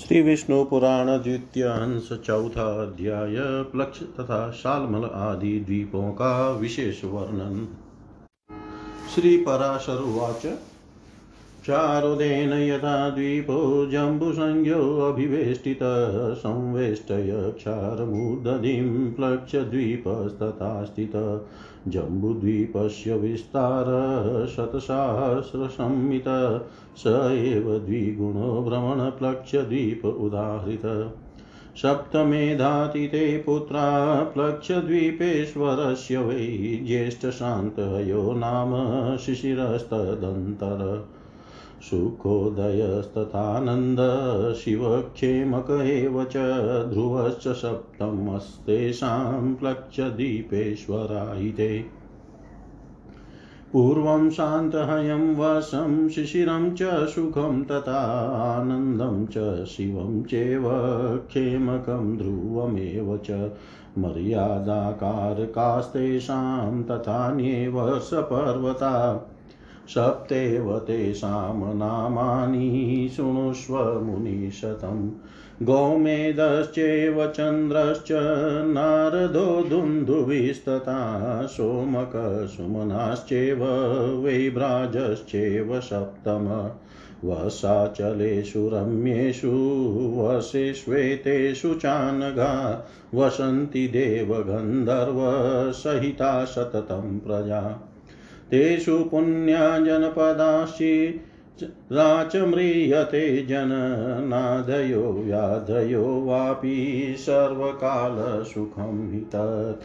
श्री विष्णु पुराण द्वितीय अंश चौथा अध्याय प्लक्ष तथा शालमल आदि द्वीपों का विशेष वर्णन। श्री पराशर उवाच। चारुदेन यथा द्वीपो जम्बुसंज्ञोऽभिवेष्टितः संवेष्टय क्षारमुदधिं प्लक्षद्वीपस्तथा स्थितः जम्बुद्वीपस्य विस्तारः शतसहस्रसंमित, स एव द्विगुणो भ्रमणप्लक्ष्यद्वीप उदाहृत। सप्तमेधातिते पुत्रा प्लक्षद्वीपेश्वरस्य वै ज्येष्ठशान्तयो नाम शिशिरस्तदन्तर। सुखोदयस्तथानन्द शिवक्षेमक एव च ध्रुवश्च सप्तमस्तेषां प्लक्षद्वीपेश्वरायिते पूर्वं शान्तहयं वशं शिशिरं च सुखं तथानन्दं च शिवं चैव क्षेमकं ध्रुवमेव च मर्यादाकारकास्तेषां तथान्येव सपर्वता। सप्तेव तेषां नामानि शृणुष्व मुनिशतम् गोमेदश्चैव चन्द्रश्च नारदो दुन्दुभिस्तथा सोमकसुमनाश्चैव वैभ्राजश्चैव सप्तम। वसाचलेषु रम्येषु वसेष्वेतेषु चानघा, वसन्ति देवगन्धर्वसहिता सततं प्रजा। तेषु पुण्याजनपदाश्चि राचम्रियते जननादयो व्याधयो वापि सर्वकालसुखं हि तत्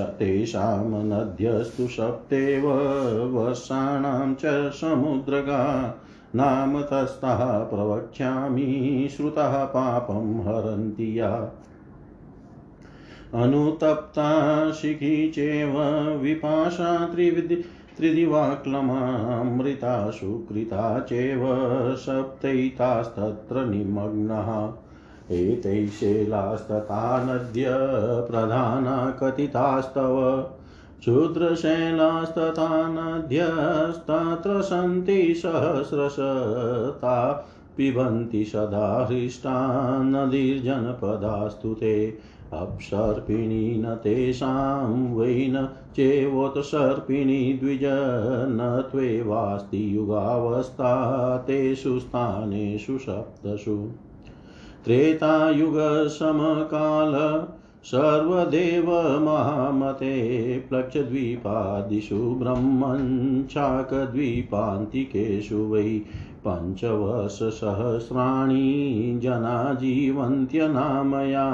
तेषां नद्यस्तु सप्तेव वर्षाणां च समुद्रगा। नाम तस्थः प्रवक्ष्यामि, श्रुतः पापं हरन्ति या। अनुतप्ता शिखी चैव विपाशा त्रिविधि त्रिदिवाक्लमामृता सुकृता चैव सप्तैतास्तत्र निमग्नः। एतैः शैलास्तथा नद्य प्रधाना कथितास्तव। क्षुद्रशैलास्तथा नद्यस्तत्र सन्ति सहस्रशता पिबन्ति सदा हृष्टा नदीर्जनपदास्तु ते। अप्सर्पिणी न तेषां वै न चेवोत्सर्पिणी द्विज न त्वेवास्ति युगावस्था तेषु स्थानेषु सप्तसु त्रेतायुगसमकाल सर्वदेव महामते प्लक्षद्वीपादिषु ब्रह्मञ्चाकद्वीपान्तिकेषु वै पञ्चवर्षसहस्राणि जना जीवन्त्यनामया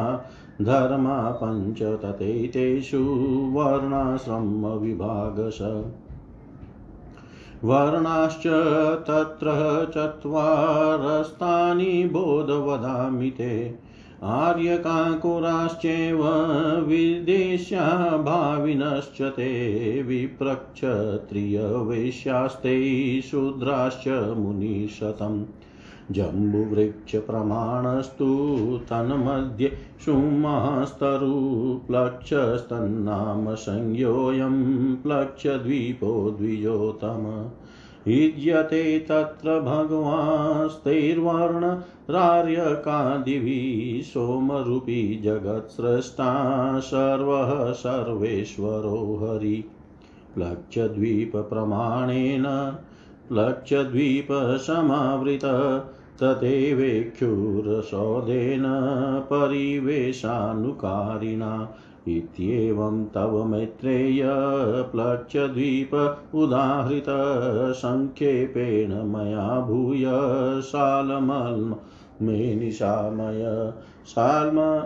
धर्मा पञ्च तथैतेषु वर्णाश्रमविभागश। वर्णाश्च तत्र चत्वारस्तानि बोधवदामि ते। आर्यकाकुराश्चैव विदेश्या भाविनश्च ते। विप्रक्षत्रियवैश्यास्ते शूद्राश्च मुनिशतम्। जम्बुवृक्षप्रमाणस्तु तन्मध्ये सुमस्तरुप्लक्षस्तन्नाम संज्ञोऽयं प्लक्षद्वीपो द्विजोतम। युज्यते तत्र भगवांस्तैर्वर्णरार्यकादिभिः सोमरूपी जगत्स्रष्टा सर्वः सर्वेश्वरो हरि। प्लक्षद्वीपप्रमाणेन लक्षद्वीपसमावृत तथैवेक्षुरसौदेन परिवेशानुकारिणा। इत्येवं तव मैत्रेय प्लक्षद्वीप उदाहृत सङ्क्षेपेण मया भूय सालमल्म। मे निशामय साल्म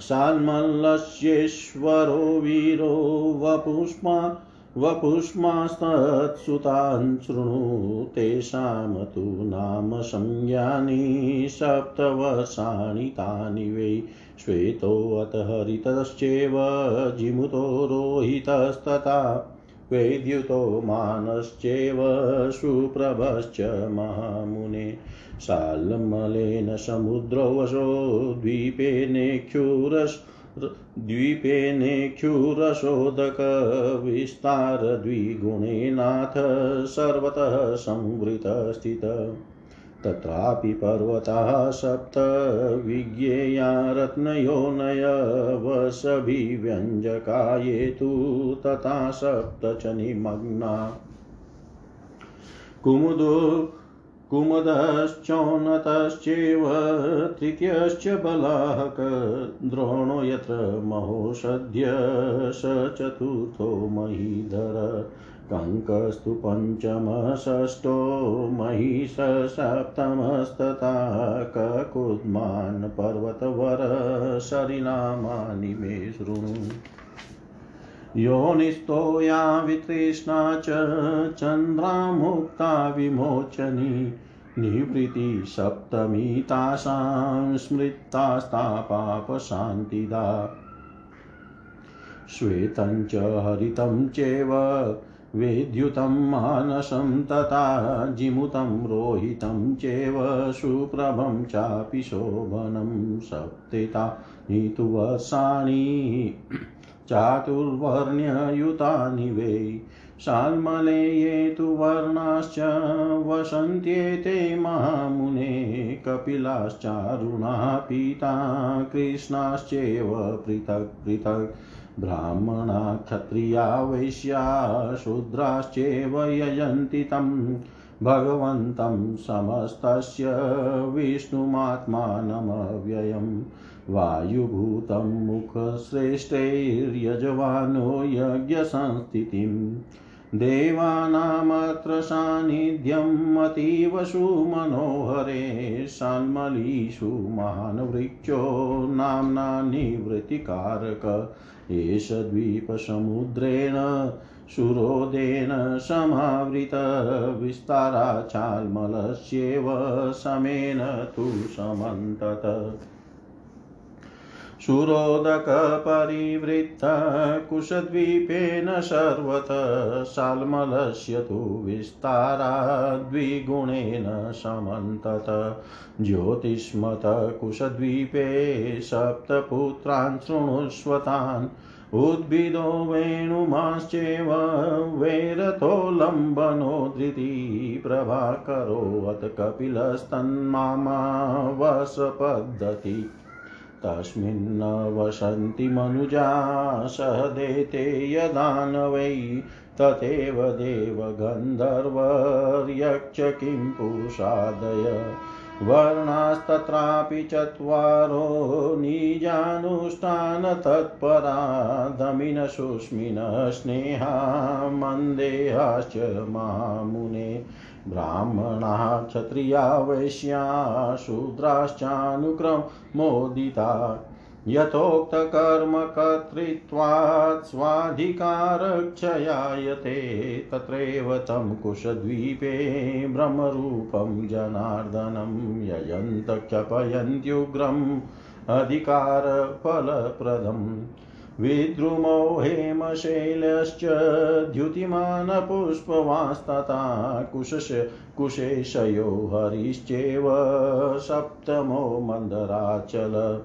साल्मल्लस्येश्वरो वीरो वपुष्मा वपुष्मास्तत्सुतान् शृणु तेषां तु नाम संज्ञानि सप्तवर्षाणि तानि वै श्वेतोऽथ हरितश्चैव जिमुतो रोहितस्तथा वैद्युतो मानश्चैव सुप्रभश्च महामुने शाल्मलेन समुद्रो वशो द्वीपे नेक्षुरस् द्वीपेनेक्षुरशोधकविस्तारद्विगुणेनाथ सर्वतः संवृतस्थित। तत्रापि पर्वताः सप्त विज्ञेया रत्नयोनय वसभिव्यञ्जकाये तु तथा सप्त च निमग्ना। कुमुदो कुमुदश्चोन्नतश्चैव तृतीयश्च बलाहक द्रोणो यत्र महोषध्य स चतुर्थो महीधर कङ्कस्तु पञ्चमः षष्ठो महिष सप्तमस्तथा ककुद्मान् पर्वतवर शरिनामानि मे शृणु। योनिस्थो या वितृष्णा च चन्द्रामुक्ता विमोचनी। निवृत्ति सप्तमी तासां स्मृतास्ता पापशान्तिदा श्वेतं च हरितं चैव, विद्युतं मानसं तथा जिमुतं रोहितं चैव, सुप्रभं चापि शोभनं सप्तितानि तु वर्षाणि चातुर्वर्ण्ययुतानि वै। शाल्मले ये तु वर्णाश्च वसन्त्येते महामुने, कपिलाश्चारुणा पीता, कृष्णाश्चैव पृथक् पृथक्। ब्राह्मणा क्षत्रिया वैश्या, शूद्राश्चैव यजन्ति तं। भगवन्तं समस्तस्य विष्णुमात्मानमव्ययम् वायुभूतं मुखश्रेष्ठैर्यजमानो यज्ञसंस्थितिम् देवानामत्र सान्निध्यम् अतीव सुमनोहरे शान्मलीषु महान् वृक्षो नाम्ना निवृत्तिकारक, एष द्वीपसमुद्रेण सुरोदेन समावृतविस्ताराचाल्मलस्येव समेन तु समन्तत। सुरोदकपरिवृत्तकुशद्वीपेन सर्वत शाल्मलस्य तु विस्तारा द्विगुणेन समन्तत। ज्योतिष्मतकुशद्वीपे सप्तपुत्रान् शृणुष्वतान् उद्भिदो वेणुमाश्चैव वैरथोल्लम्बनो धृति प्रभाकरोऽथ कपिलस्तन्मामा वसपद्धति तस्मिन्न वसन्ति मनुजा सहदेते यदानवै तथैव देवगन्धर्वर्यक्ष किं पुरुषादय वर्णास्तत्रापि चत्वारो निजानुष्ठानतत्परा दमिनशुष्मिनः स्नेहा मन्देहाश्च महामुने ब्राह्मणाः क्षत्रिया वैश्या शूद्राश्चानुक्रमोदिता यथोक्तकर्मकर्तृत्वात् स्वाधिकारक्षयायते तत्रैव तं कुशद्वीपे ब्रह्मरूपं जनार्दनं यजन्त अधिकारफलप्रदम्। विद्रुमो हेमशैलश्च द्युतिमानपुष्पवांस्तथा कुशश कुशेशयो हरिश्चैव सप्तमो मन्दराचल।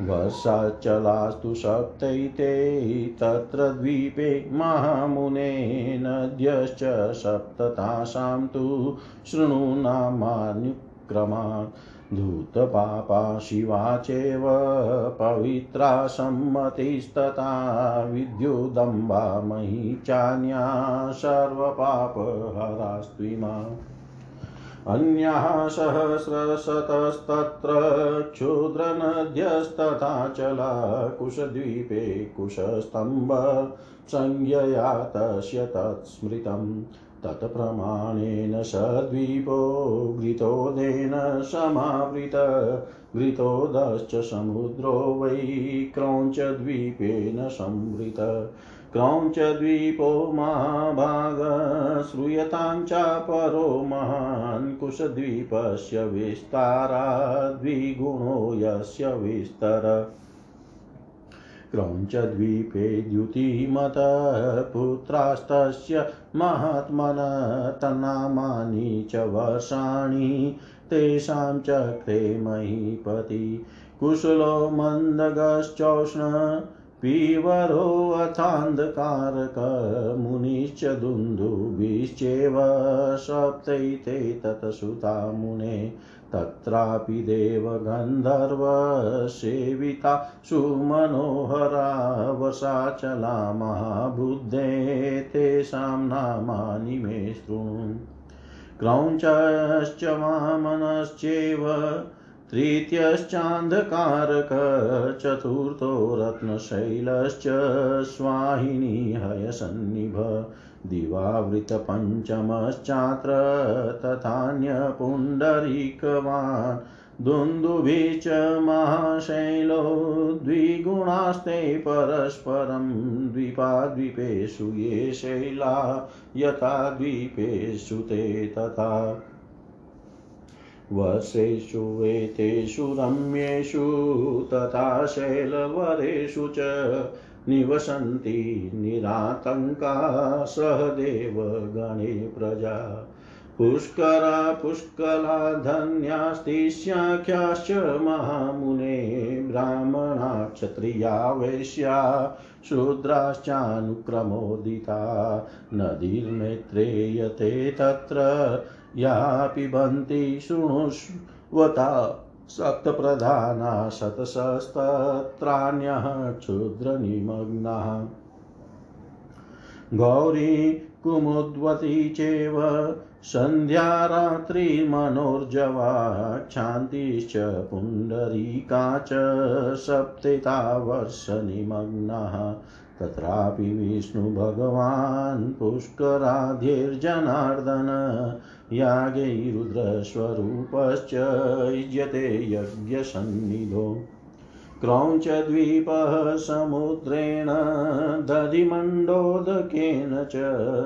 वर्षाचलास्तु सप्तैते तत्र द्वीपे महामुने नद्यश्च सप्ततासां तु शृणुनामानुक्रमात् धूतपापा शिवा चैव पवित्रा सम्मतिस्तथा विद्युदम्बा मयि चान्या सर्वपापहरास्त्विमा। अन्याः सहस्रशतस्तत्र क्षुद्रनद्यस्तथा चला कुशद्वीपे कुशस्तम्भ संज्ञया तस्य तत्स्मृतम्। तत्प्रमाणेन स द्वीपो घृतोदेन समावृत, घृतोदश्च समुद्रो वै क्रौञ्चद्वीपेन संवृत। क्रौञ्चद्वीपो महाभाग श्रूयताञ्चापरो महान् कुशद्वीपस्य विस्तारा द्विगुणो यस्य विस्तर। क्रौञ्चद्वीपे द्युतिमतः पुत्रास्तस्य महात्मन तन्नामानि च वर्षाणि, तेषां चक्रे महीपति। कुशलो मन्दगश्चोष्ण पीवरोऽथान्धकारकमुनिश्च दुन्दुभिश्चेव सप्तैते ततसुता मुने। तत्रापि देवगन्धर्वसेविता सुमनोहरा वसाचला महाबुद्धे तेषां नामानि मे शृणु। क्रौञ्चश्च वामनश्चैव, तृतीयश्चान्धकारक, चतुर्थो रत्नशैलश्च स्वाहिनी हयसन्निभ। दिवावृतपञ्चमश्चात्र तथान्यपुण्डरीकवान् दुन्दुभि च महाशैलो द्विगुणास्ते परस्परं द्वीपाद्वीपेषु ये शैला, यथा द्वीपेषु ते तथा। वसेषु वेतेषु रम्येषु तथा शैलवरेषु च निवसन्ति निरातङ्का सहदेवगणे प्रजा। पुष्करा पुष्कला धन्यास्तिश्याख्याश्च महामुने ब्राह्मणा क्षत्रिया वैश्या शूद्राश्चानुक्रमोदिता। नदीर्मेत्रेयते तत्र या पिबन्ति शृणुष्वता सप्तप्रधाना शतशस्तत्राण्यः क्षुद्रनिमग्नाः। गौरी कुमुद्वती चैव सन्ध्या रात्रिमनोर्जवा क्षान्तिश्च पुण्डरीका च सप्तिता वर्षनिमग्नः तत्रापि विष्णुभगवान् पुष्कराध्यैर्जनार्दन यागैरुद्रस्वरूपश्च युज्यते यज्ञसन्निधो। क्रौञ्चद्वीपः समुद्रेण दधिमण्डोदकेन च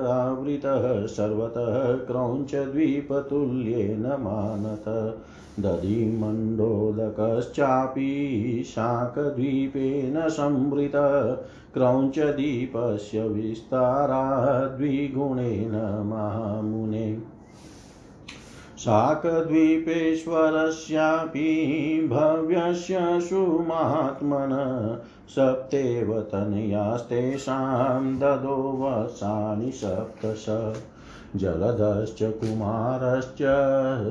आवृतः सर्वतः क्रौञ्चद्वीपतुल्येन मानत दधिमण्डोदकश्चापि शाकद्वीपेन संवृतः। क्रौञ्चद्वीपस्य विस्तारा द्विगुणेन महामुने। शाकद्वीपेश्वरस्यापि भव्यस्य सुमात्मन सप्तेव तनयास्तेषां ददो वसानि सप्तश। जलदश्च कुमारश्च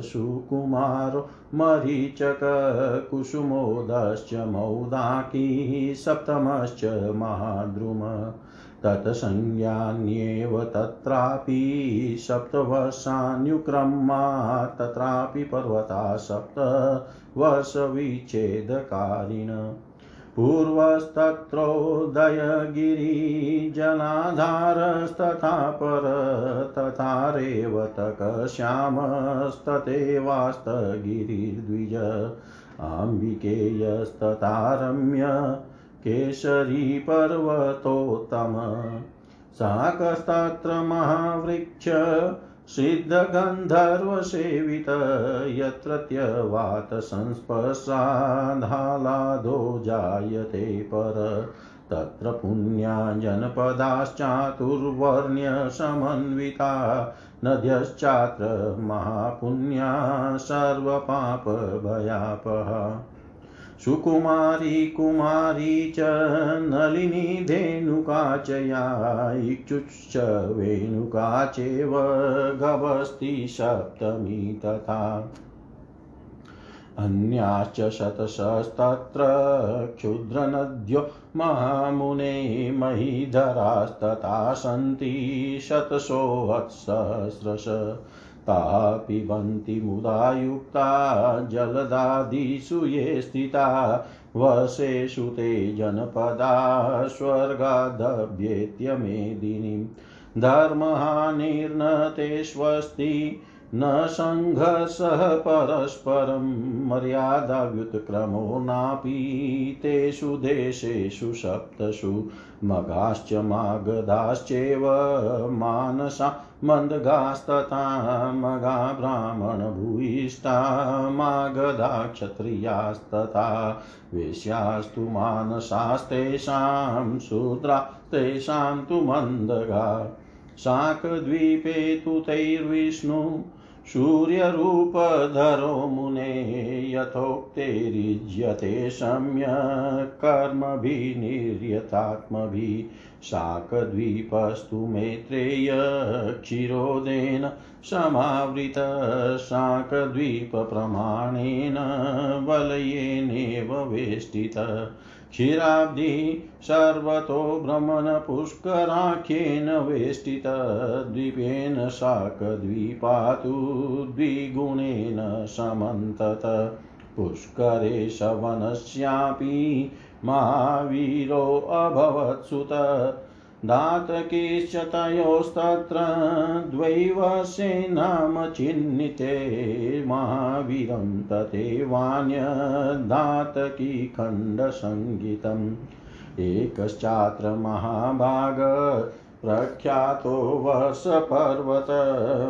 सुकुमारो मरीचककुसुमोदश्च मौदाकी सप्तमश्च महाद्रुम। तत्संज्ञान्येव तत्रापि सप्तवर्षान्युक्रमा तत्रापि पर्वता सप्त वर्षविच्छेदकारिण पूर्वस्तत्रोदयगिरिजलाधारस्तथा पर तथा रेवतकश्यामस्तथैवास्तगिरिद्विज आम्बिकेयस्तथा रम्य केसरीपर्वतोत्तम साकस्तत्र महावृक्ष सिद्धगन्धर्वसेवित यत्रत्यवातसंस्पर्शाधालादो जायते पर। तत्र पुण्या जनपदाश्चातुर्वर्ण्यसमन्विता नद्यश्चात्र महापुण्या सर्वपापभयापहा सुकुमारी कुमारी च नलिनी धेनुका च या इक्षुश्च वेणुका चैव गभस्ति सप्तमी तथा। अन्याश्च शतशस्तत्र क्षुद्रनद्यो महामुने महीधरास्तथा सन्ति शतशोऽत्सहस्रश ताः पिबन्ति मुदा युक्ता जलदादिषु ये स्थिता वशेषु ते जनपदा स्वर्गादभ्येत्यमेदिनीं मेदिनीम् धर्महानिर्नते स्वस्ति न सङ्घर्षः परस्परं मर्यादाव्युत्क्रमो नापि तेषु देशेषु सप्तषु मघाश्च मागधाश्चैव मानसा मन्दगास्तथा मगा ब्राह्मणभूयिष्ठा मागधा क्षत्रियास्तथा वेश्यास्तु मानसास्तेषां शूद्रा तेषां तु मन्दगा शाकद्वीपे तु तैर्विष्णु सूर्यरूपधरो मुने यथोक्तेरिज्यते सम्यक् कर्मभिर्निर्यतात्मभिः शाकद्वीपस्तु मेत्रेय क्षीरोदेन समावृत शाकद्वीपप्रमाणेन वलयेनेव वेष्टित क्षीराब्धि सर्वतो भ्रमणपुष्कराख्येन वेष्टितद्वीपेन शाकद्वीपातु द्विगुणेन समन्तत। पुष्करे शवनस्यापि महावीरोऽभवत्सुत दातकीश्च तयोस्तत्र द्वैवशे नाम चिह्निते महावीरं तथैवान्यदातकी खण्डसङ्गीतम् एकश्चात्र महाभाग प्रख्यातो वर्षपर्वत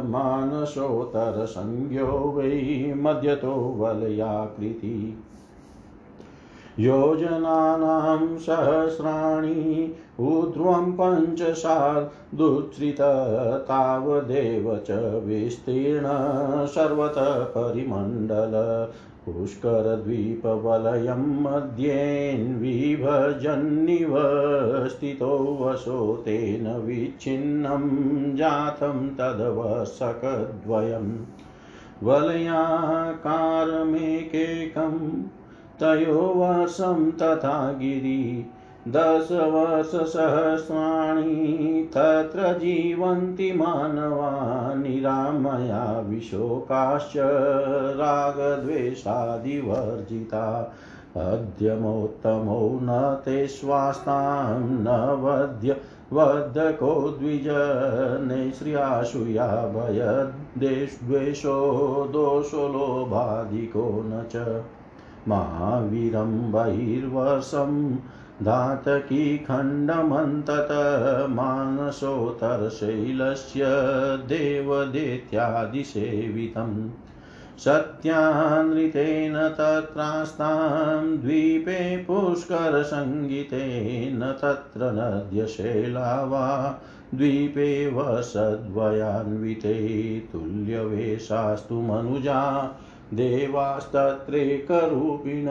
मानसोत्तरसंज्ञो वै मध्यतो वलयाकृति। योजनानां सहस्राणि ऊर्ध्वं पञ्चशादुच्छ्रित तावदेव च विस्तीर्ण सर्वतः परिमण्डल पुष्करद्वीपवलयं मध्येन्विभजन्निव स्थितो वशो तेन विच्छिन्नं जातं तदवसकद्वयम् वलयाकारमेकेकम् तयोवर्षं तथा गिरि। दशवर्षसहस्राणि तत्र जीवन्ति मानवा निरामया विशोकाश्च रागद्वेषादिवर्जिता। अद्यमोत्तमो न ते स्वास्तां न वद्य वद्धको द्विज नैश्र्याशुया भयद्वेषो दोषो लोभाधिको न च। महावीरं बहिर्वशं धातकी खण्डमन्तत मानसोत्तरशैलस्य देवदेत्यादिसेवितम् सत्यानृतेन तत्रास्तां द्वीपे पुष्करसङ्गीतेन तत्र नद्यशैला वा द्वीपे वसद्वयान्विते तुल्यवेशास्तु मनुजा देवास्तत्रेकरूपिण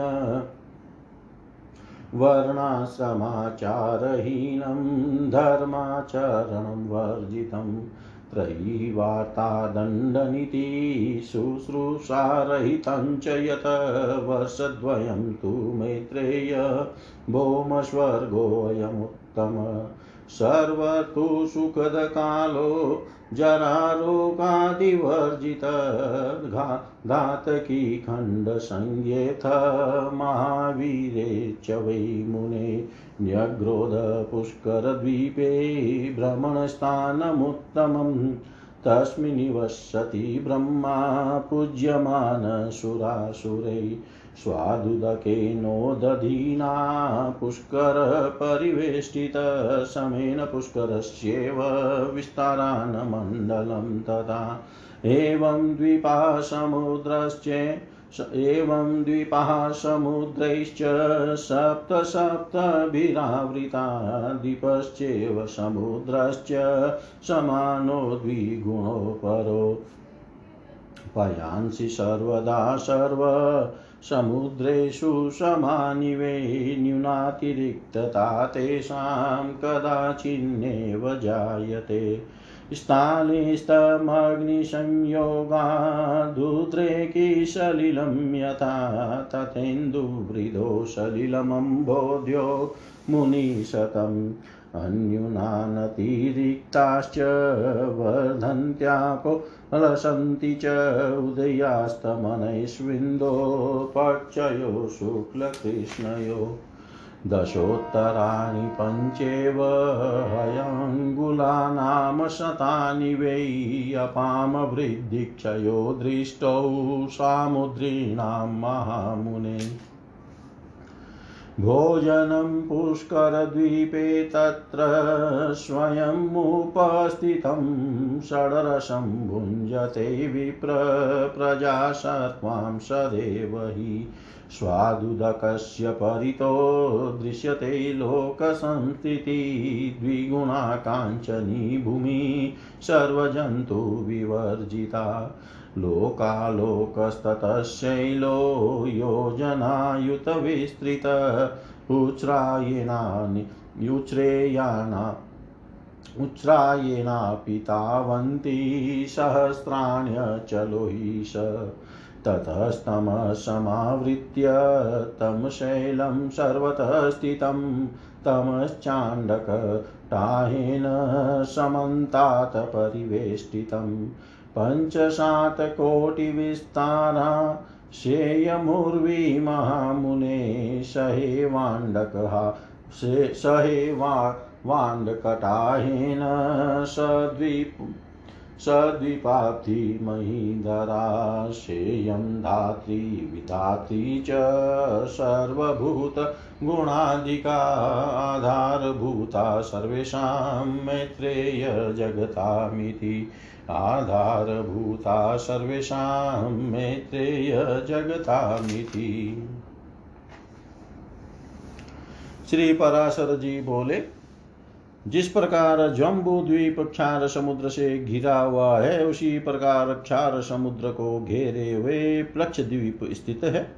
वर्णाश्रमाचारहीनं धर्माचरणं वर्जितं त्रयीवार्तादण्डनीति शुश्रूषारहितं च यत वर्षद्वयं तु मैत्रेय भौमस्वर्गोऽयमुत्तम। सर्वतु सुखदकालो जरारोगादिवर्जित घातकी खण्डसंज्ञेथ महावीरे च वै मुने न्यग्रोधपुष्करद्वीपे भ्रमणस्थानमुत्तमम् तस्मिन्निवसति ब्रह्मा पूज्यमानसुरासुरै स्वादुदकेनोदधीना पुष्करपरिवेष्टितसमेन पुष्करस्येव विस्तारान्मण्डलं तथा एवं द्वीपाः समुद्रश्च एवं द्वीपाः समुद्रैश्च सप्त सप्तभिरावृता समुद्रश्च समानो द्विगुणो परो पयांसि सर्वदा सर्व समुद्रेषु समानि वै न्यूनातिरिक्तता तेषां कदाचिन्नेव जायते। स्थालिस्तमग्निसंयोगादुद्रेकीसलिलं यथा तथेन्दुवृदो सलिलमम्बोध्यो मुनिशतम्। अन्युनानतिरिक्ताश्च वर्धन्त्यापो लसन्ति च उदयास्तमनैस्विन्दो पक्षयो शुक्लकृष्णयो। दशोत्तराणि पञ्चेव हयङ्गुलानां शतानि वै अपामवृद्धिक्षयो दृष्टौ सामुद्रीणां महामुने। भोजनं पुष्करद्वीपे तत्र स्वयमुपस्थितं षड्रसं भुञ्जते विप्र प्रजा सर्वां सदेव हि स्वादुदकस्य परितो दृश्यते लोकसंस्थिति द्विगुणा काञ्चनी भूमि सर्वजन्तुविवर्जिता लोकालोकस्ततशैलो योजनायुतविस्तृत उच्रायणानि युच्रेयाणा उच्रायेणापि तावन्ति सहस्राण्यचलोहिष ततस्तमसमावृत्य तं शैलं सर्वतः स्थितं तमश्चाण्डकटाहेन समन्तात् परिवेष्टितं पञ्चशातकोटिविस्तारा श्रेयमुर्वी महामुने सहेवाण्डकः सहेवा वाण्डकटाहेन सद्वीप सद्विपाब्धि महीधरा शेयं धात्री, विधात्री च सर्वभूतगुणाधिका आधारभूता सर्वेषां मैत्रेय जगतामिति आधारभूता, सर्वेषां मैत्रेय जगतामिति। श्री पराशर जी बोले जिस प्रकार जम्बू द्वीप क्षार समुद्र से घिरा हुआ है, उसी प्रकार क्षार समुद्र को घेरे हुए प्लक्ष द्वीप स्थित है।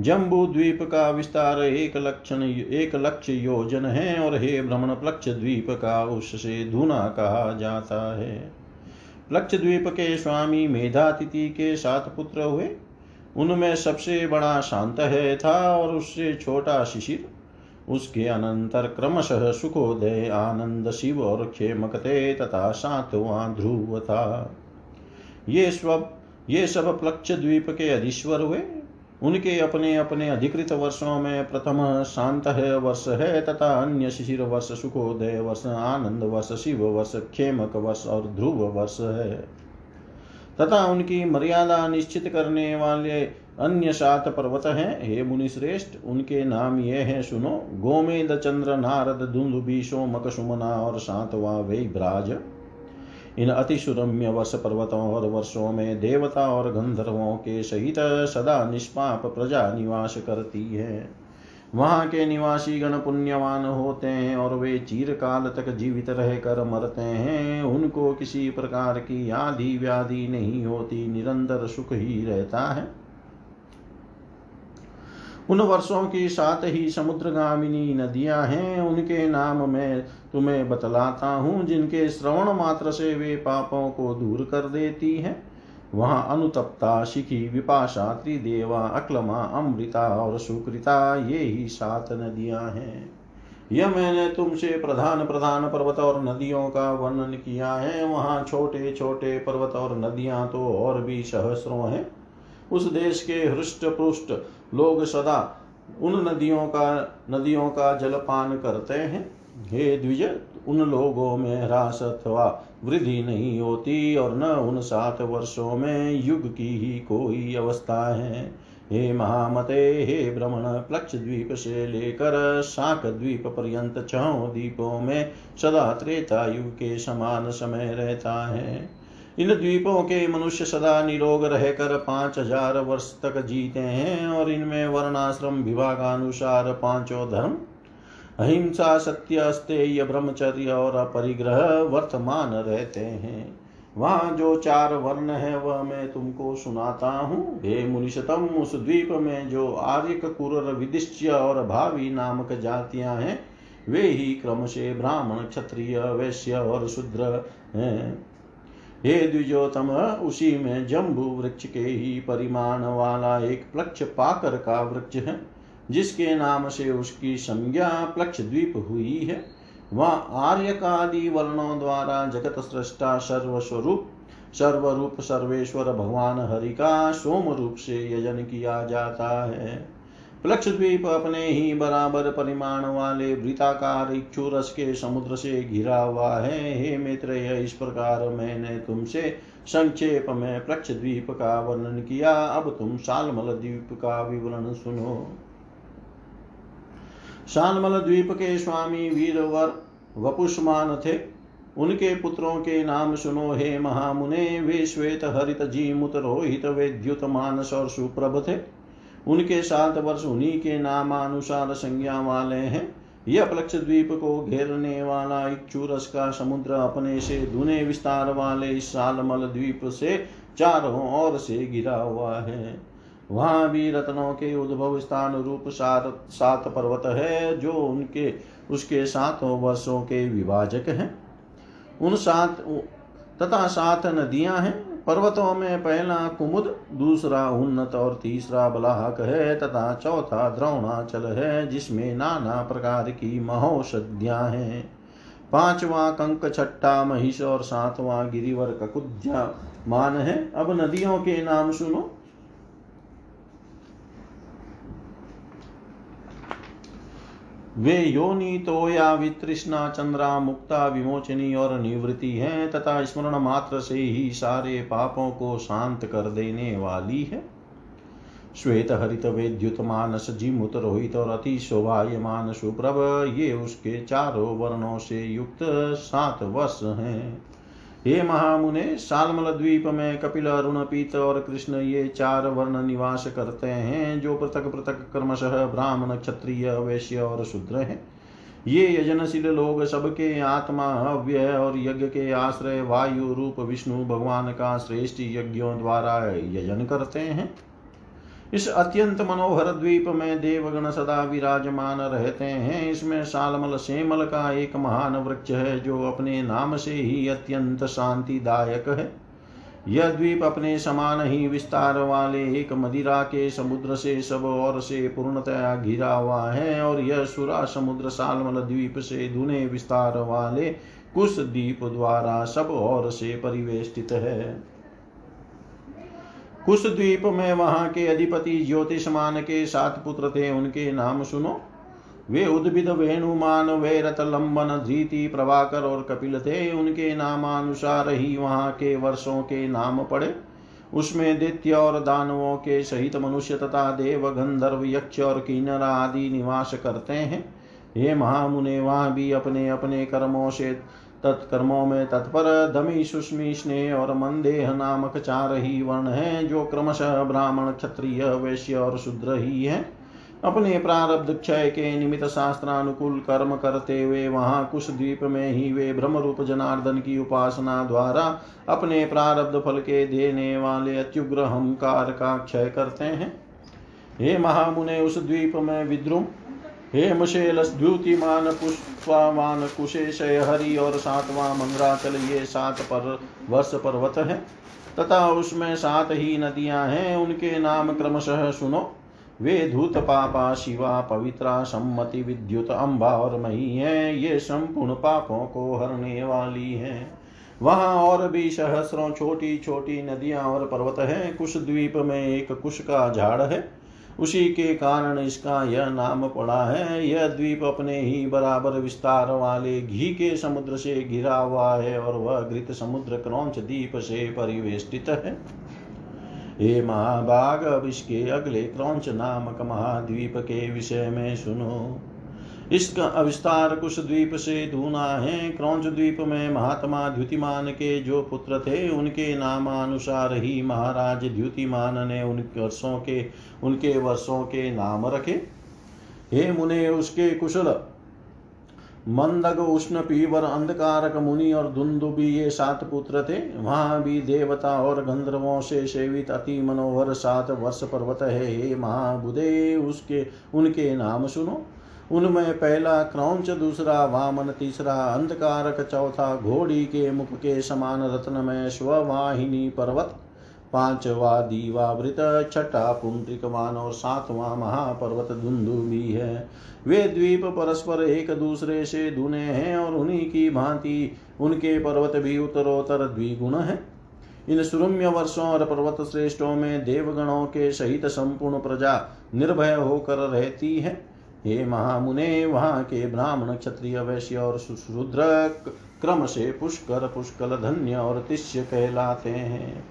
जम्बू द्वीप का विस्तार एक लक्षण, एक लक्ष्य योजन है, और हे भ्रमण प्लक्ष द्वीप का उससे धुना कहा जाता है। प्लक्ष द्वीप के स्वामी मेधातिथि के सात पुत्र हुए। उनमें सबसे बड़ा शांत है था, और उससे छोटा शिशिर। उसके अनंतर क्रमशः सुखोदय आनंद शिव और क्षेमकते तथा सातवां ध्रुव था ये सब ये सब प्लक्ष द्वीप के अधीश्वर हुए। उनके अपने अपने अधिकृत वर्षों में प्रथम शांत है वर्ष है तथा अन्य शिशिर वर्ष सुखोदय वर्ष, आनंद वर्ष, शिव वर्ष, क्षेमक वर्ष और ध्रुव वर्ष है। तथा उनकी मर्यादा निश्चित करने वाले अन्य सात पर्वत हैं। हे मुनि श्रेष्ठ उनके नाम ये हैं, सुनो, गोमेद, चंद्र, नारद दुंदुबी सोमक सुमना और सातवा वे भ्राज इन अति सुरम्य वर्ष पर्वतों और वर्षों में देवता और गंधर्वों के सहित सदा निष्पाप प्रजा निवास करती है। वहाँ के निवासी गण पुण्यवान होते हैं और वे चीरकाल तक जीवित रहकर मरते हैं। उनको किसी प्रकार की आदि व्याधि नहीं होती, निरंतर सुख ही रहता है। उन वर्षों की सात ही समुद्रगामिनी नदियाँ हैं। उनके नाम मैं तुम्हें बतलाता हूँ, जिनके श्रवण मात्र से वे पापों को दूर कर देती हैं। वहाँ अनुतप्ता, शिखी, विपाशा, त्रिदेवा, अक्लमा, अमृता और सुकृता, ये ही सात नदियाँ हैं। यह मैंने तुमसे प्रधान प्रधान पर्वत और नदियों का वर्णन किया है। वहाँ छोटे छोटे पर्वत और नदियाँ तो और भी सहस्रों हैं। उस देश के हृष्ट पृष्ट लोग सदा उन नदियों का नदियों का जलपान करते हैं। हे द्विज उन लोगों में ह्रास अथवा वृद्धि नहीं होती और न उन सात वर्षों में युग की ही कोई अवस्था है। हे महामते, हे भ्रमण प्लक्ष द्वीप से लेकर शाक द्वीप पर्यंत छो द्वीपों में सदा त्रेता युग के समान समय रहता है। इन द्वीपों के मनुष्य सदा निरोग रहकर पाँच हज़ार वर्ष तक जीते हैं और इनमें वर्णाश्रम विभागानुसार पाँचों धर्म अहिंसा सत्य अस्तेय ब्रह्मचर्य और अपरिग्रह वर्तमान रहते हैं। वहाँ जो चार वर्ण है, वह मैं तुमको सुनाता हूँ। हे मुनिषतम उस द्वीप में जो आर्यक कुर विदिश्य और भावी नामक जातियाँ हैं, वे ही क्रम से ब्राह्मण, क्षत्रिय, वैश्य और शूद्र हैं। हे द्विजोतम उसी में जम्बू वृक्ष के ही परिमाण वाला एक प्लक्ष पाकर का वृक्ष है। जिसके नाम से उसकी संज्ञा प्लक्ष द्वीप हुई है, वह आर्य आदि वर्णों द्वारा जगत सृष्टा सर्वस्वरूप, सर्वरूप सर्वेश्वर भगवान हरि का सोम रूप से यजन किया जाता है। प्लक्ष द्वीप अपने ही बराबर परिमाण वाले वृताकार इक्षुरस के समुद्र से घिरा हुआ है। हे मित्र इस प्रकार मैंने तुमसे संक्षेप में प्लक्ष द्वीप का वर्णन किया। अब तुम सालमल द्वीप का विवरण सुनो। सालमल द्वीप के स्वामी वीरवर वपुष्मान थे। उनके पुत्रों के नाम सुनो हे महामुने, वे श्वेत हरित जीमुत रोहित वेद्युत मानस और सुप्रभ थे। उनके सात वर्ष उन्हीं के नामानुसार संज्ञा वाले हैं। यह द्वीप को घेरने वाला इक्षुरस का समुद्र अपने से दुने विस्तार वाले इस सालमल द्वीप से चारों ओर से घिरा हुआ है। वहाँ भी रत्नों के उद्भव स्थान रूप सात सात पर्वत है, जो उनके, उसके सातों वर्षों के विभाजक हैं। उन सात, तथा सात नदियाँ हैं। पर्वतों में पहला कुमुद, दूसरा उन्नत और तीसरा बलाहक है, तथा चौथा द्रोणाचल है, जिसमें नाना प्रकार की महौषधियाँ हैं। पांचवा कंक, छठा महिष और सातवां गिरिवर ककुद्या मान है। अब नदियों के नाम सुनो। वे योनि तो या वितृष्णा चंद्रा मुक्ता विमोचनी और निवृत्ति हैं तथा स्मरण मात्र से ही सारे पापों को शांत कर देने वाली है। श्वेत हरित वेद्युत मानस जिमुत रोहित और अति शोभायमान सुप्रभ, ये उसके चारों वर्णों से युक्त सात वर्ष हैं। हे महामुने, सालमल द्वीप में कपिल अरुण पीत और कृष्ण ये चार वर्ण निवास करते हैं, जो पृथक पृथक क्रमशः ब्राह्मण, क्षत्रिय वैश्य और शूद्र हैं। ये यजनशील लोग सबके आत्मा अव्यय और यज्ञ के आश्रय, वायु रूप, विष्णु, भगवान का श्रेष्ठ यज्ञों द्वारा यजन करते हैं। इस अत्यंत मनोहर द्वीप में देवगण सदा विराजमान रहते हैं। इसमें सालमल सेमल का एक महान वृक्ष है, जो अपने नाम से ही अत्यंत शांतिदायक है। यह द्वीप अपने समान ही विस्तार वाले एक मदिरा के समुद्र से सब और से पूर्णतया घिरा हुआ है और यह सुरा समुद्र सालमल द्वीप से दुने विस्तार वाले कुश द्वीप द्वारा सब और से परिवेष्टित है। कुश द्वीप में वहाँ के अधिपति ज्योतिषमान के सात पुत्र थे, उनके नाम सुनो। वे उद्भिद, वेणुमान वैरत लंबन, धीति, प्रभाकर और कपिल थे। उनके नामानुसार ही वहाँ के वर्षों के नाम पड़े। उसमें दित्य और दानवों के सहित मनुष्य तथा देव, गंधर्व, यक्ष और किन्नर आदि निवास करते हैं। ये महामुने, वहाँ भी अपने अपने कर्मों से तत्कर्मों में तत्पर दमी सुष्मी स्नेह और मंदेह नामक चार ही वर्ण हैं, जो क्रमशः ब्राह्मण, क्षत्रिय, वैश्य और शूद्र ही है। अपने प्रारब्ध क्षय के निमित्त शास्त्रानुकूल कर्म करते हुए वहाँ कुश द्वीप में ही वे ब्रह्म रूप जनार्दन की उपासना द्वारा अपने प्रारब्ध फल के देने वाले अत्युग्र हमकार का क्षय करते हैं। हे महामुने, उस द्वीप में विद्रुम हेमशेल द्युतिमान पुष्पवान कुशेशय हरि और सातवां मंद्राचल ये सात पर वर्ष पर्वत है। तथा उसमें सात ही नदियाँ हैं, उनके नाम क्रमशः सुनो। वे धूत पापा शिवा पवित्रा सम्मति विद्युत अम्बा और मही है, ये संपूर्ण पापों को हरने वाली है। वहाँ और भी सहस्रों छोटी छोटी नदियाँ और पर्वत हैं कुश द्वीप में एक कुश का झाड़ है। उसी के कारण इसका यह नाम पड़ा है। यह द्वीप अपने ही बराबर विस्तार वाले घी के समुद्र से घिरा हुआ है और वह घृत समुद्र क्रौच द्वीप से परिवेष्टित है। हे महाभाग अब इसके अगले क्रौच नामक महाद्वीप के विषय में सुनो। इसका अविस्तार कुश द्वीप से धूना है। क्रौच द्वीप में महात्मा द्युतिमान के जो पुत्र थे, उनके नामानुसार ही महाराज द्युतिमान ने उन वर्षों के, उनके वर्षों के नाम रखे। हे मुने, उसके कुशल, मंदग, उष्ण, पीवर, अंधकारक मुनि और दुंदुबी ये सात पुत्र थे। वहाँ भी देवता और गंधर्वों से सेवित अति मनोहर सात वर्ष पर्वत है। हे महाबुदे, उसके, उनके नाम सुनो। उनमें पहला क्रौच, दूसरा वामन, तीसरा अंधकारक, चौथा घोड़ी के मुख के समान रत्न में स्ववाहिनी पर्वत, पांचवा दीवावृत, छठा पुंड्रिकमान और सातवां महापर्वत धुंधु भी है। वे द्वीप परस्पर एक दूसरे से धुने हैं और उन्हीं की भांति उनके पर्वत भी उत्तरोत्तर द्विगुण है। इन सुरम्य वर्षों और पर्वत श्रेष्ठों में देवगणों के सहित संपूर्ण प्रजा निर्भय होकर रहती है। हे महामुने वहाँ के ब्राह्मण, क्षत्रिय, वैश्य और शुद्र क्रम से पुष्कर, पुष्कल धन्य और तिष्य कहलाते हैं।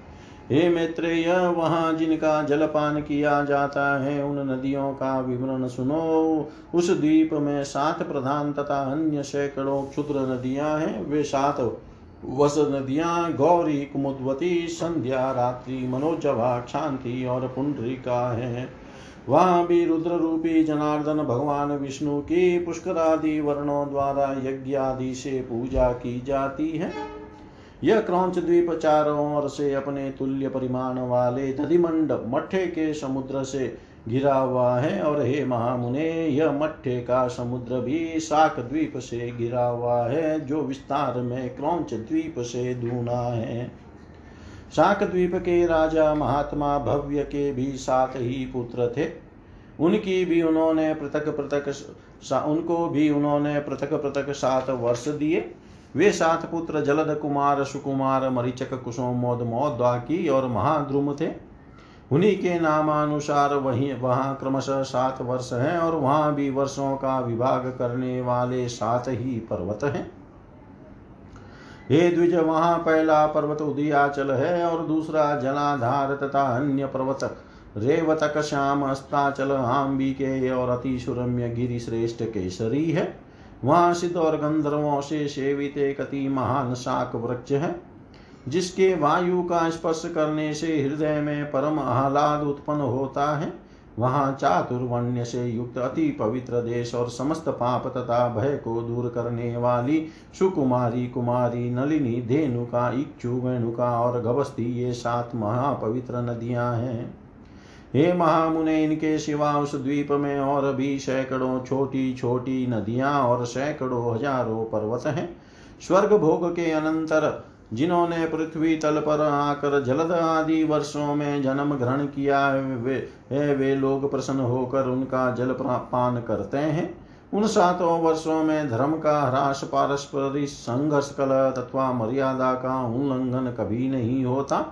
हे मैत्रेय, वहाँ जिनका जलपान किया जाता है, उन नदियों का विवरण सुनो। उस द्वीप में सात प्रधान तथा अन्य सैकड़ों क्षुद्र नदियाँ हैं। वे सात वस नदियाँ, गौरी, कुमुदवती, संध्या, रात्रि, मनोजवा शांति और पुंडरिका है। वहाँ भी रुद्र रूपी जनार्दन भगवान विष्णु की पुष्कर आदि वर्णों द्वारा यज्ञ आदि से पूजा की जाती है। यह क्रौच द्वीप चारों ओर से अपने तुल्य परिमाण वाले दधिमंड मठे के समुद्र से घिरा हुआ है और हे महामुने, यह मठे का समुद्र भी शाक द्वीप से घिरा हुआ है, जो विस्तार में क्रौच द्वीप से दूना है। शाक द्वीप के राजा महात्मा भव्य के भी सात ही पुत्र थे। उनकी भी उन्होंने पृथक पृथक उनको भी उन्होंने पृथक पृथक सात वर्ष दिए। वे सात पुत्र जलद कुमार, सुकुमार, मरीचक मोद मोद्वाकी और महाद्रुम थे। उन्हीं के नामानुसार वही, वहाँ क्रमशः सात वर्ष हैं और वहाँ भी वर्षों का विभाग करने वाले सात ही पर्वत हैं। हे द्विज वहाँ पहला पर्वत उदयाचल है और दूसरा जलाधार तथा अन्य पर्वतक, रेवतक, श्याम, अस्ताचल आम्बिके और अतिशुरम्य गिरी श्रेष्ठ केसरी है। वहाँ सिद्ध और गंधर्वों से सेवित एक अति महान शाक वृक्ष है, जिसके वायु का स्पर्श करने से हृदय में परम आह्लाद उत्पन्न होता है। वहाँ चातुर्वण्य से युक्त अति पवित्र देश और समस्त पाप तथा भय को दूर करने वाली सुकुमारी कुमारी नलिनी, धेनुका इच्छु वेणुका और गवस्ती, ये सात महापवित्र नदियाँ हैं। हे महामुने, इनके सिवा उस द्वीप में और भी सैकड़ों छोटी छोटी नदियाँ और सैकड़ों हज़ारों पर्वत हैं। स्वर्ग भोग के अनंतर जिन्होंने पृथ्वी तल पर आकर जलद आदि वर्षों में जन्म ग्रहण किया वे वे लोग प्रसन्न होकर उनका जल पान करते हैं। उन सातों वर्षों में धर्म का ह्रास, पारस्परिक संघर्ष, कल तथा मर्यादा का उल्लंघन कभी नहीं होता।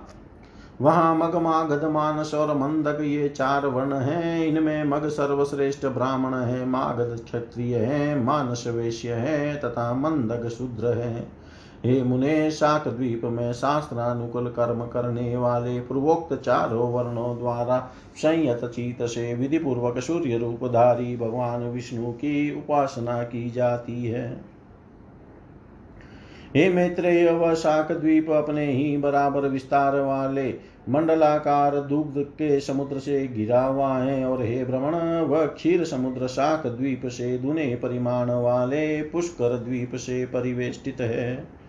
वहाँ मग मागध मानस और मंदक ये चार वर्ण हैं। इनमें मग सर्वश्रेष्ठ ब्राह्मण है मागध क्षत्रिय है, मानस वैश्य है, तथा मंदक शूद्र है। हे मुने, शाक द्वीप में शास्त्रानुकूल कर्म करने वाले पूर्वोक्त चारों वर्णों द्वारा संयत चीत से विधि पूर्वक सूर्य रूपधारी भगवान विष्णु की उपासना की जाती है। हे मैत्रेय व शाक द्वीप अपने ही बराबर विस्तार वाले मंडलाकार दुग्ध के समुद्र से घिरा हुआ है और हे भ्रमण, वह क्षीर समुद्र शाक द्वीप से दुने परिमाण वाले पुष्कर द्वीप से परिवेष्टित है।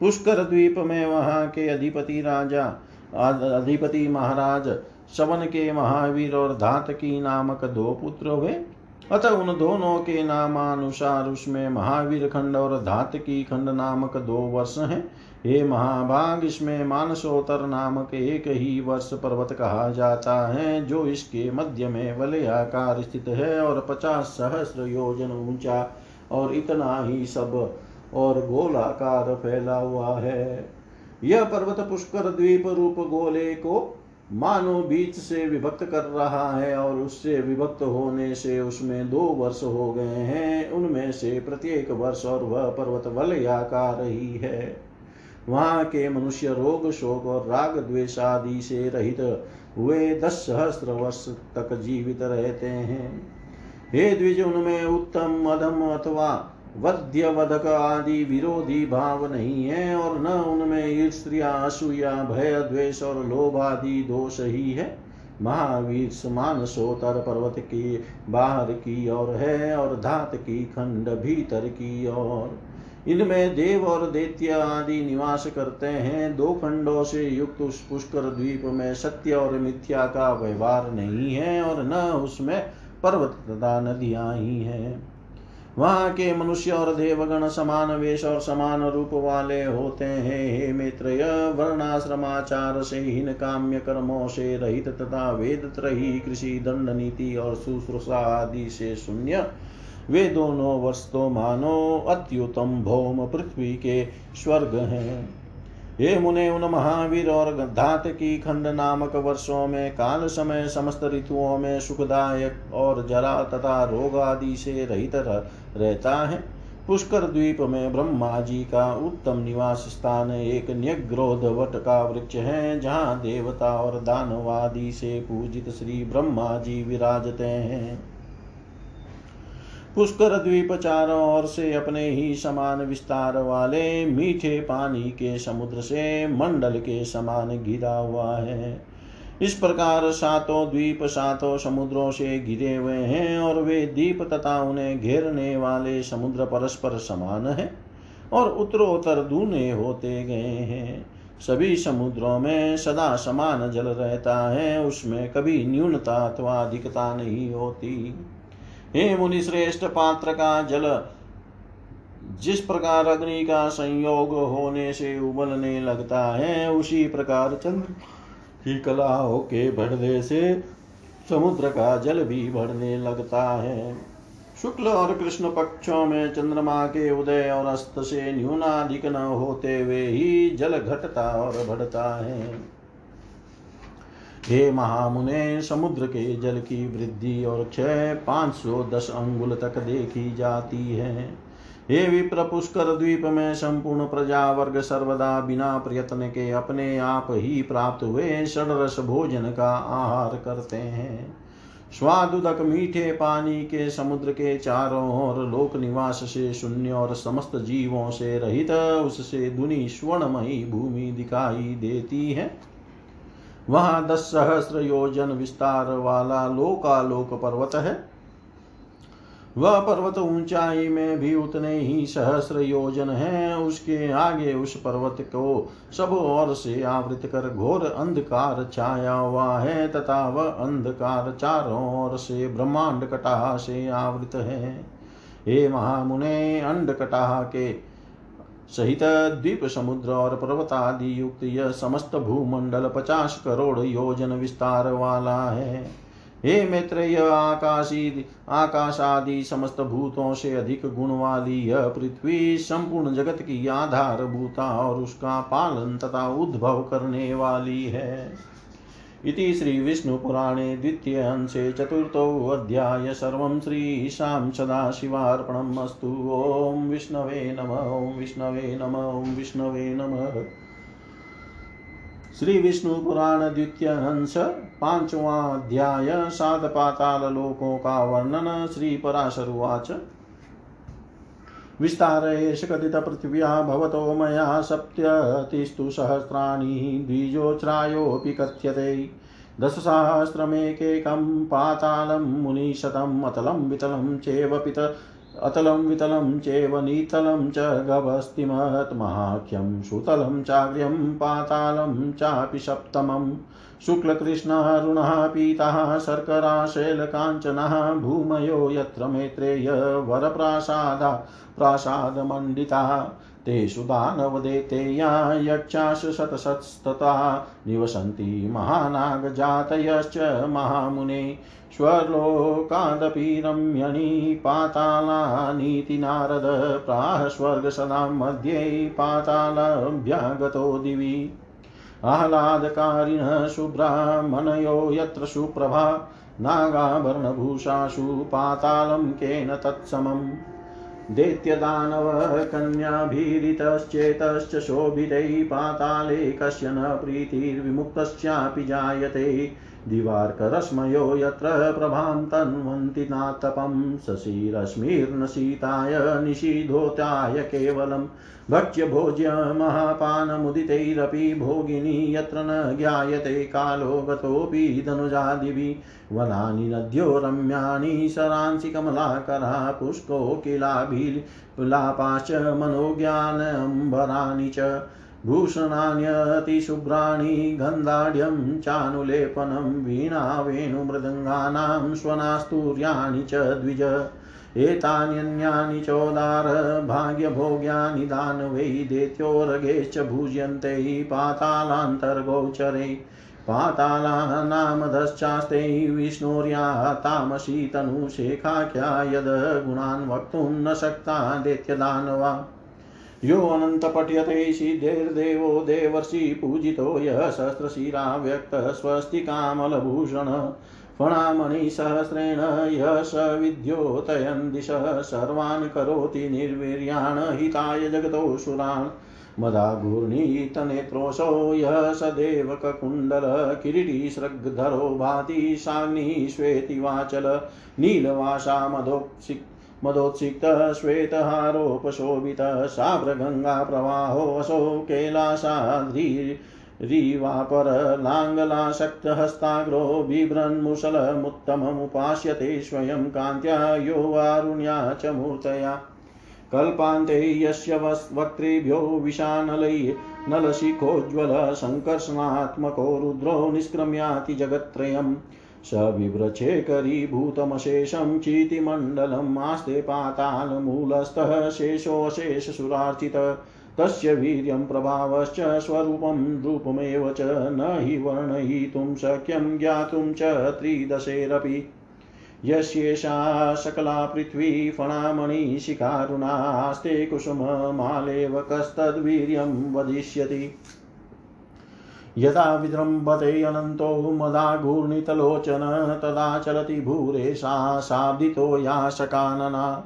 पुष्कर द्वीप में वहाँ के अधिपति राजा अधिपति महाराज शवन के महावीर और धातकी नामक दो पुत्र हुए। अतः उन दोनों के नामानुसार उसमें महावीर खंड और धातकी खंड नामक दो वर्ष हैं। हे महाभाग, इसमें मानसोतर नामक एक ही वर्ष पर्वत कहा जाता है, जो इसके मध्य में वलयाकार स्थित है और पचास सहस्र योजन ऊँचा और इतना ही सब और गोलाकार फैला हुआ है। यह पर्वत पुष्कर द्वीप रूप गोले को मानो बीच से विभक्त कर रहा है और उससे विभक्त होने से उसमें दो वर्ष हो गए हैं। उनमें से प्रत्येक वर्ष और वह पर्वत वलयाकार ही है। वहाँ के मनुष्य रोग, शोक और राग द्वेष आदि से रहित हुए दस सहस्त्र वर्ष तक जीवित रहते हैं। हे द्विज, उनमें उत्तम मधम अथवा वध्य वधक आदि विरोधी भाव नहीं है और न उनमें ईर्ष्या, असूया भय द्वेष और लोभ आदि दोष ही है। महावीर समान सोतर पर्वत की, बाहर की ओर है और धात की खंड भीतर की ओर। इनमें देव और दैत्य आदि निवास करते हैं। दो खंडों से युक्त उस पुष्कर द्वीप में सत्य और मिथ्या का व्यवहार नहीं है और न उसमें पर्वत तथा नदियाँ ही हैं। वहाँ के मनुष्य और देवगण समान वेश और समान रूप वाले होते हैं। हे मित्र वर्णाश्रमाचार से हीन काम्य कर्मों से रहित तथा वेद त्रही कृषि, दंड नीति और शुश्रूषा आदि से शून्य। वे दोनों वस्तु मानो अत्युतम भौम पृथ्वी के स्वर्ग हैं। हे मुने उन महावीर और धात की खंड नामक वर्षों में, काल समय समस्त ऋतुओं में सुखदायक और जरा तथा रोग आदि से रहित रहता है। पुष्कर द्वीप में ब्रह्मा जी का उत्तम निवास स्थान एक न्यग्रोध वट का वृक्ष है, जहाँ देवता और दानवादि से पूजित श्री ब्रह्मा जी विराजते हैं। पुष्कर द्वीप चारों ओर से अपने ही समान विस्तार वाले मीठे पानी के समुद्र से मंडल के समान घिरा हुआ है। इस प्रकार सातों द्वीप सातों समुद्रों से घिरे हुए हैं और वे द्वीप तथा उन्हें घेरने वाले समुद्र परस्पर समान है और उत्तरोत्तर दूने होते गए हैं। सभी समुद्रों में सदा समान जल रहता है, उसमें कभी न्यूनता अथवा अधिकता नहीं होती। हे मुनि श्रेष्ठ पात्र का जल, जिस प्रकार अग्नि का संयोग होने से उबलने लगता है, उसी प्रकार चंद्र की कलाओं के बढ़ने से समुद्र का जल भी बढ़ने लगता है। शुक्ल और कृष्ण पक्षों में चंद्रमा के उदय और अस्त से न्यूनाधिक न होते हुए ही जल घटता और बढ़ता है। हे महामुने, समुद्र के जल की वृद्धि और क्षय पाँच सौ दस अंगुल तक देखी जाती है। हे विप्र पुष्कर द्वीप में संपूर्ण प्रजा वर्ग सर्वदा बिना प्रयत्न के अपने आप ही प्राप्त हुए षडरस भोजन का आहार करते हैं। स्वादुदक मीठे पानी के समुद्र के चारों ओर लोक निवास से शून्य और समस्त जीवों से रहित, उससे दुनी स्वर्णमयी भूमि दिखाई देती है। वहाँ दस सहस्र योजन विस्तार वाला लोकालोक पर्वत है। वह पर्वत ऊंचाई में भी उतने ही सहस्र योजन है। उसके आगे उस पर्वत को सब ओर से आवृत कर घोर अंधकार छाया हुआ है तथा वह अंधकार चारों ओर से ब्रह्मांड कटाह से आवृत है। हे महामुने अंड कटाह के सहित द्वीप समुद्र और पर्वत आदि युक्त यह समस्त भूमंडल पचास करोड़ योजन विस्तार वाला है। हे मित्र यह आकाशी आकाश आदि समस्त भूतों से अधिक गुण वाली यह पृथ्वी संपूर्ण जगत की आधार भूता और उसका पालन तथा उद्भव करने वाली है। इति श्रीविष्णुपुराणे द्वितीय अंशे चतुर्थोऽध्याय सर्वं श्रीशां सदाशिवार्पणम् अस्तु। ॐ विष्णवे नम, ॐ विष्णवे नम, ॐ विष्णवे नमः। श्री विष्णु पुराण द्वितीय हंस पांचवा अध्याय सात पाताल लोकों का वर्णन श्री पराशरुवाच विस्तार एष कथित पृथिव्या भवतो मया सप्त्यतिस्तु सहस्राणि द्विजोच्छ्रायोऽपि कथ्यते। दशसहस्रमेकेकं पातालं मुनिशतम् अतलं वितलं चेव पित अतलं वितलं चेव नीतलं च गभस्तिमहत्महाख्यं सुतलं चाग्र्यं पातालं चापि सप्तमम्। शुक्लकृष्णः पीतः शर्कराशैलकाञ्चनः भूमयो यत्र मैत्रेय वरप्रासादा प्रासादमण्डिताः। तेषु दानवदेतेया यक्षाश शतशतस्तथा निवसन्ति महानागजातयश्च महामुने। स्वर्लोकादपि रम्यणी पातालानीति नारद प्राह स्वर्गसदां मध्ये पातालभ्यागतो दिवि। आह्लादकारिणः शुभ्रामणयो यत्र सुप्रभा नागाभरणभूषासु पातालं केन तत्समम्। दैत्यदानवः कन्याभिरितश्चेतश्च शोभितैः पाताले कस्य न प्रीतिर्विमुक्तश्चापि जायते। दिवार्करश्मयो यत्र प्रभां तन्वन्ति नातपं शशिरश्मिर्न शीताय निषीधोताय केवलं भक्ष्यभोज्यमहापानमुदितैरपि भोगिनी यत्र न ज्ञायते कालो गतोऽपि धनुजादिभिः। वनानि नद्यो रम्याणि शरांसि कमलाकरा पुष्कोकिलाभिलापाश्च मनोज्ञानम्बराणि च भूषणान्यतिशुभ्राणि गन्धाढ्यं चानुलेपनं वीणा वेणुमृदङ्गानां स्वनास्तूर्याणि च द्विज। एतान्यन्यानि चोदार भाग्यभोग्यानि दानवै दैत्योरगेश्च भुज्यन्ते पातालान्तर्गोचरे। पातालानामधश्चास्ते विष्णोर्या तामसी तनुशेखाख्या यद् गुणान् वक्तुं न शक्ता दैत्यदानवा। यो अनंत पठ्यते सिद्धेर्देवो देवर्षि पूजितो यः सहस्रशिरा व्यक्तः स्वस्तिकामलभूषण फणामणिसहस्रेण यः स विद्योतयन् दिशः सर्वान् करोति निर्वीर्याण हिताय जगतोऽसुरान् मदाघूर्णीतनेत्रोऽसौ यः स देवककुण्डल किरीटीसृग्धरो भाति साग्निः श्वेतिवाचल नीलवासा मधोक्षिक् मदोत्सिक्तः श्वेतहारोपशोभितः साभ्रगङ्गाप्रवाहोऽसौ कैलासाद्रिवापरलाङ्गलाशक्तहस्ताग्रो बिभ्रन्मुसलमुत्तममुपास्यते स्वयं कान्त्या यो वारुण्या च मूर्तया। कल्पान्ते यस्य वक्त्रेभ्यो विषानलै नलशिखोज्ज्वल सङ्कर्षणात्मको रुद्रो निष्क्रम्याति जगत्त्रयम्। स बिभ्रच्छेकरीभूतमशेषं चीतिमण्डलम् आस्ते पातालमूलस्थः शेषोऽशेषसुरार्चित तस्य वीर्यं प्रभावश्च स्वरूपं रूपमेव च न हि वर्णयितुं शक्यं ज्ञातुं च त्रिदशैरपि। यस्येषा सकला पृथ्वी फणामणिशिखारुणास्ते कुसुममालेव कस्तद्वीर्यं वदिष्यति। यदा विजृम्भते अनन्तो मदाघूर्णितलोचन तदा चलति भूरेशा शाब्दितो या शकानना।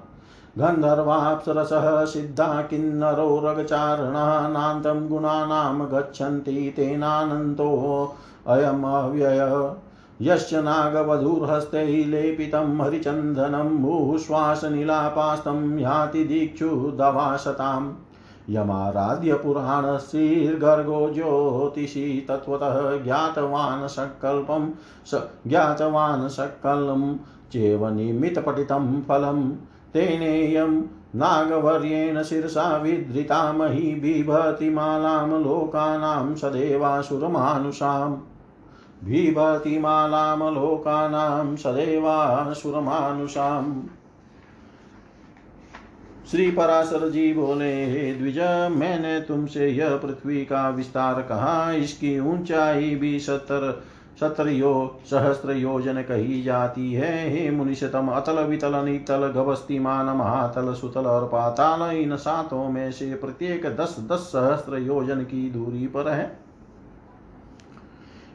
गन्धर्वाप्सरसः सिद्धा किन्नरो रगचारणानान्तं गुणानां गच्छन्ति तेनानन्तोऽयमव्यय यश्च नागवधूर्हस्तैः लेपितं हरिचन्दनं मुश्वासनिलापास्तं याति दीक्षुदवासताम् यमाराध्य पुराणश्रीर्गर्गो ज्योतिषी तत्त्वतः ज्ञातवान् सङ्कल्पं स ज्ञातवान् सकलं चेव निमित्तपठितं फलं तेनेयं नागवर्येण शिरसा विधृता मही बिभति मालां लोकानां सदेवासुरमानुषाम्। बिभति मालां लोकानां सदेवासुरमानुषाम्। श्री पराशर जी बोले हे द्विज, मैंने तुमसे यह पृथ्वी का विस्तार कहा, इसकी ऊंचाई भी सत्तर सत्र यो सहस्त्र योजन कही जाती है। हे मुनिषतम अतल वितल, नीतल गभस्तिमान महातल, सुतल और पाताल, इन सातों में से प्रत्येक दस दस सहस्त्र योजन की दूरी पर है।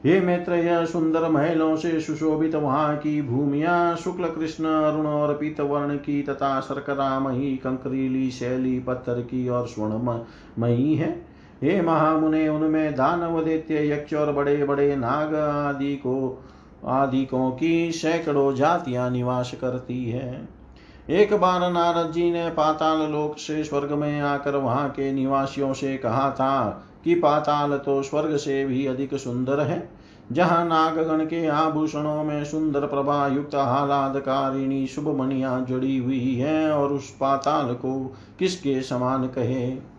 हे मित्र यह सुंदर महलों से सुशोभित वहाँ की भूमिया, शुक्ल, कृष्ण, अरुण और पीत वर्ण की तथा शर्करामयी कंकरीली, शैली, पत्थर की और स्वर्णमयी है। हे महामुने, उनमें दानव दैत्य, यक्ष और बड़े बड़े नाग आदि को, आदिकों की सैकड़ों जातियाँ निवास करती है। एक बार नारद जी ने पाताल लोक से स्वर्ग में आकर वहाँ के निवासियों से कहा था कि पाताल तो स्वर्ग से भी अधिक सुंदर है। जहाँ नागगण के आभूषणों में सुंदर प्रभा युक्त आह्लादकारिणी शुभ मणिया जुड़ी हुई है और उस पाताल को किसके समान कहे?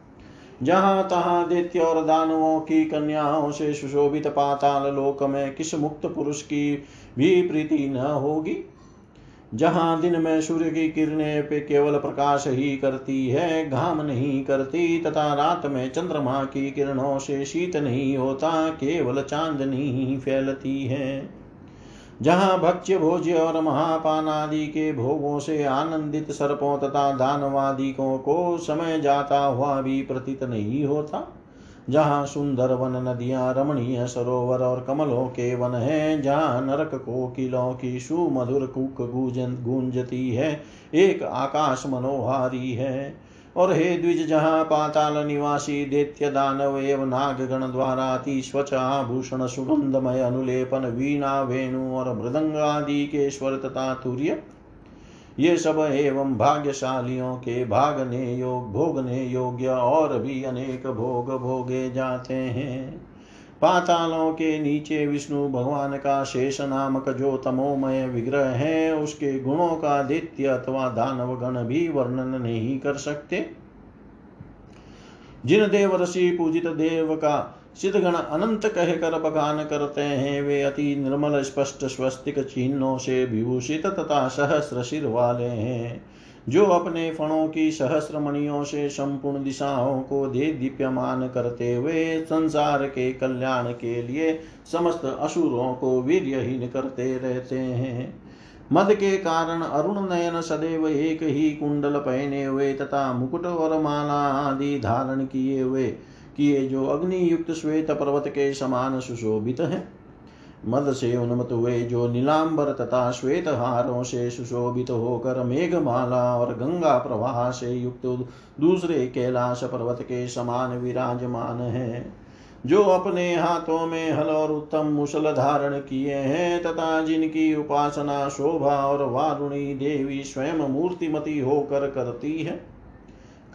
जहाँ तहां दैत्य और दानवों की कन्याओं से सुशोभित पाताल लोक में किस मुक्त पुरुष की भी प्रीति न होगी? जहाँ दिन में सूर्य की किरणें पे केवल प्रकाश ही करती है, घाम नहीं करती, तथा रात में चंद्रमा की किरणों से शीत नहीं होता, केवल चांदनी ही फैलती है। जहाँ भक्ष्य भोज्य और महापान आदि के भोगों से आनंदित सर्पों तथा दानवादिकों को समय जाता हुआ भी प्रतीत नहीं होता। जहाँ सुंदर वन नदियाँ, रमणीय सरोवर और कमलों के वन है, जहाँ नरक को कोकिलों की सुमधुर कुक गूंजती है, एक आकाश मनोहारी है। और हे द्विज जहाँ पाताल निवासी दैत्य दानव एवं नागगण द्वारा अति स्वच्छ आभूषण, सुगंधमय अनुलेपन, वीणा, वेणु और मृदंग आदि के स्वर तथा तूर्य, ये सब एवं भाग्यशालियों के भागने योग, भोगने योग्य और भी अनेक भोग भोगे जाते हैं। पातालों के नीचे विष्णु भगवान का शेष नामक जो तमोमय विग्रह है, उसके गुणों का दित्य अथवा दानव गण भी वर्णन नहीं कर सकते। जिन देव ऋषि पूजित देव का सिद्धगण अनंत कहकर बगान करते हैं, वे अति निर्मल, स्पष्ट, स्वस्तिक चिन्हों से विभूषित तथा सहस्र सिर वाले हैं। जो अपने फणों की सहस्र मणियों से संपूर्ण दिशाओं को दे दीप्यमान करते हुए संसार के कल्याण के लिए समस्त असुरों को वीर्यहीन करते रहते हैं। मद के कारण अरुण नयन सदैव एक ही कुंडल पहने हुए तथा मुकुट और माला आदि धारण किए हुए, किए जो अग्नि युक्त श्वेत पर्वत के समान सुशोभित है। मद से उन्मत हुए, जो नीलांबर तथा श्वेत हारों से सुशोभित होकर मेघमाला और गंगा प्रवाह से युक्त दूसरे कैलाश पर्वत के समान विराजमान है, जो अपने हाथों में हल और उत्तम मुसल धारण किए हैं, तथा जिनकी उपासना शोभा और वारुणी देवी स्वयं मूर्तिमती होकर करती है।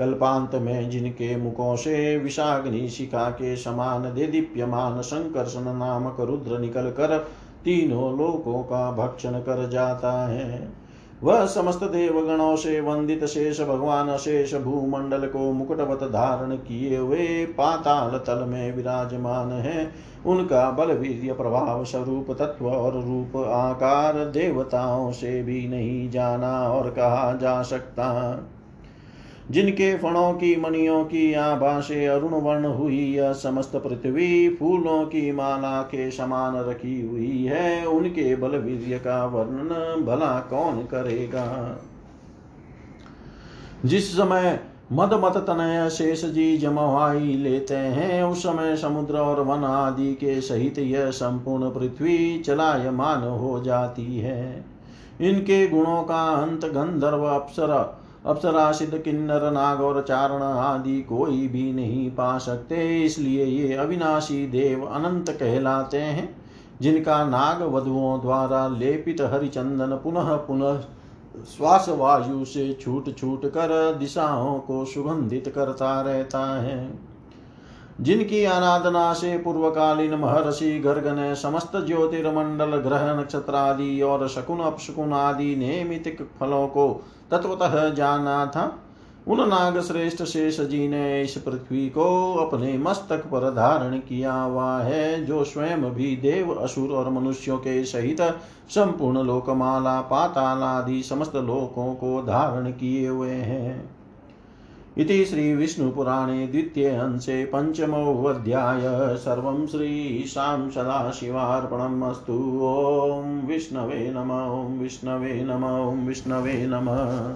कल्पांत में जिनके मुखों से विषाग्नि शिखा के समान दे दीप्यमान संकर्षण नामक रुद्र निकल कर तीनों लोकों का भक्षण कर जाता है। वह समस्त देवगणों से वंदित शेष भगवान शेष भूमंडल को मुकुटवत धारण किए हुए पाताल तल में विराजमान है। उनका बल वीर्य प्रभाव स्वरूप, तत्व और रूप आकार देवताओं से भी नहीं जाना और कहा जा सकता। जिनके फणों की, मणियों की आभा से अरुण वर्ण हुई यह समस्त पृथ्वी फूलों की माला के समान रखी हुई है, उनके बल वीर्य का वर्णन भला कौन करेगा? जिस समय मद मत तनय शेष जी जमवाई लेते हैं, उस समय समुद्र और वन आदि के सहित यह संपूर्ण पृथ्वी चलायमान हो जाती है। इनके गुणों का अंत गंधर्व अप्सरा अप्सरा सिद्ध किन्नर नाग और चारण आदि कोई भी नहीं पा सकते। इसलिए ये अविनाशी देव अनंत कहलाते हैं, जिनका नाग वधुओं द्वारा लेपित हरिचंदन पुनः पुनः श्वास वायु से छूट छूट कर दिशाओं को सुगंधित करता रहता है। जिनकी आराधना से पूर्वकालीन महर्षि गर्ग ने समस्त ज्योतिर्मंडल, ग्रह नक्षत्र आदि और शकुन, अपशकुन आदि नियमित फलों को तत्वतः जाना था उन नाग श्रेष्ठ शेष जी ने इस पृथ्वी को अपने मस्तक पर धारण किया हुआ है, जो स्वयं भी देव, असुर और मनुष्यों के सहित संपूर्ण लोकमाला पाताल आदि समस्त लोकों को धारण किए हुए हैं। इति श्रीविष्णुपुराणे द्वितीय अंशे पञ्चमोऽध्याय सर्वं श्रीशां सदाशिवार्पणम् अस्तु। ॐ विष्णवे नम, ॐ विष्णवे नम, ॐ विष्णवे नमः।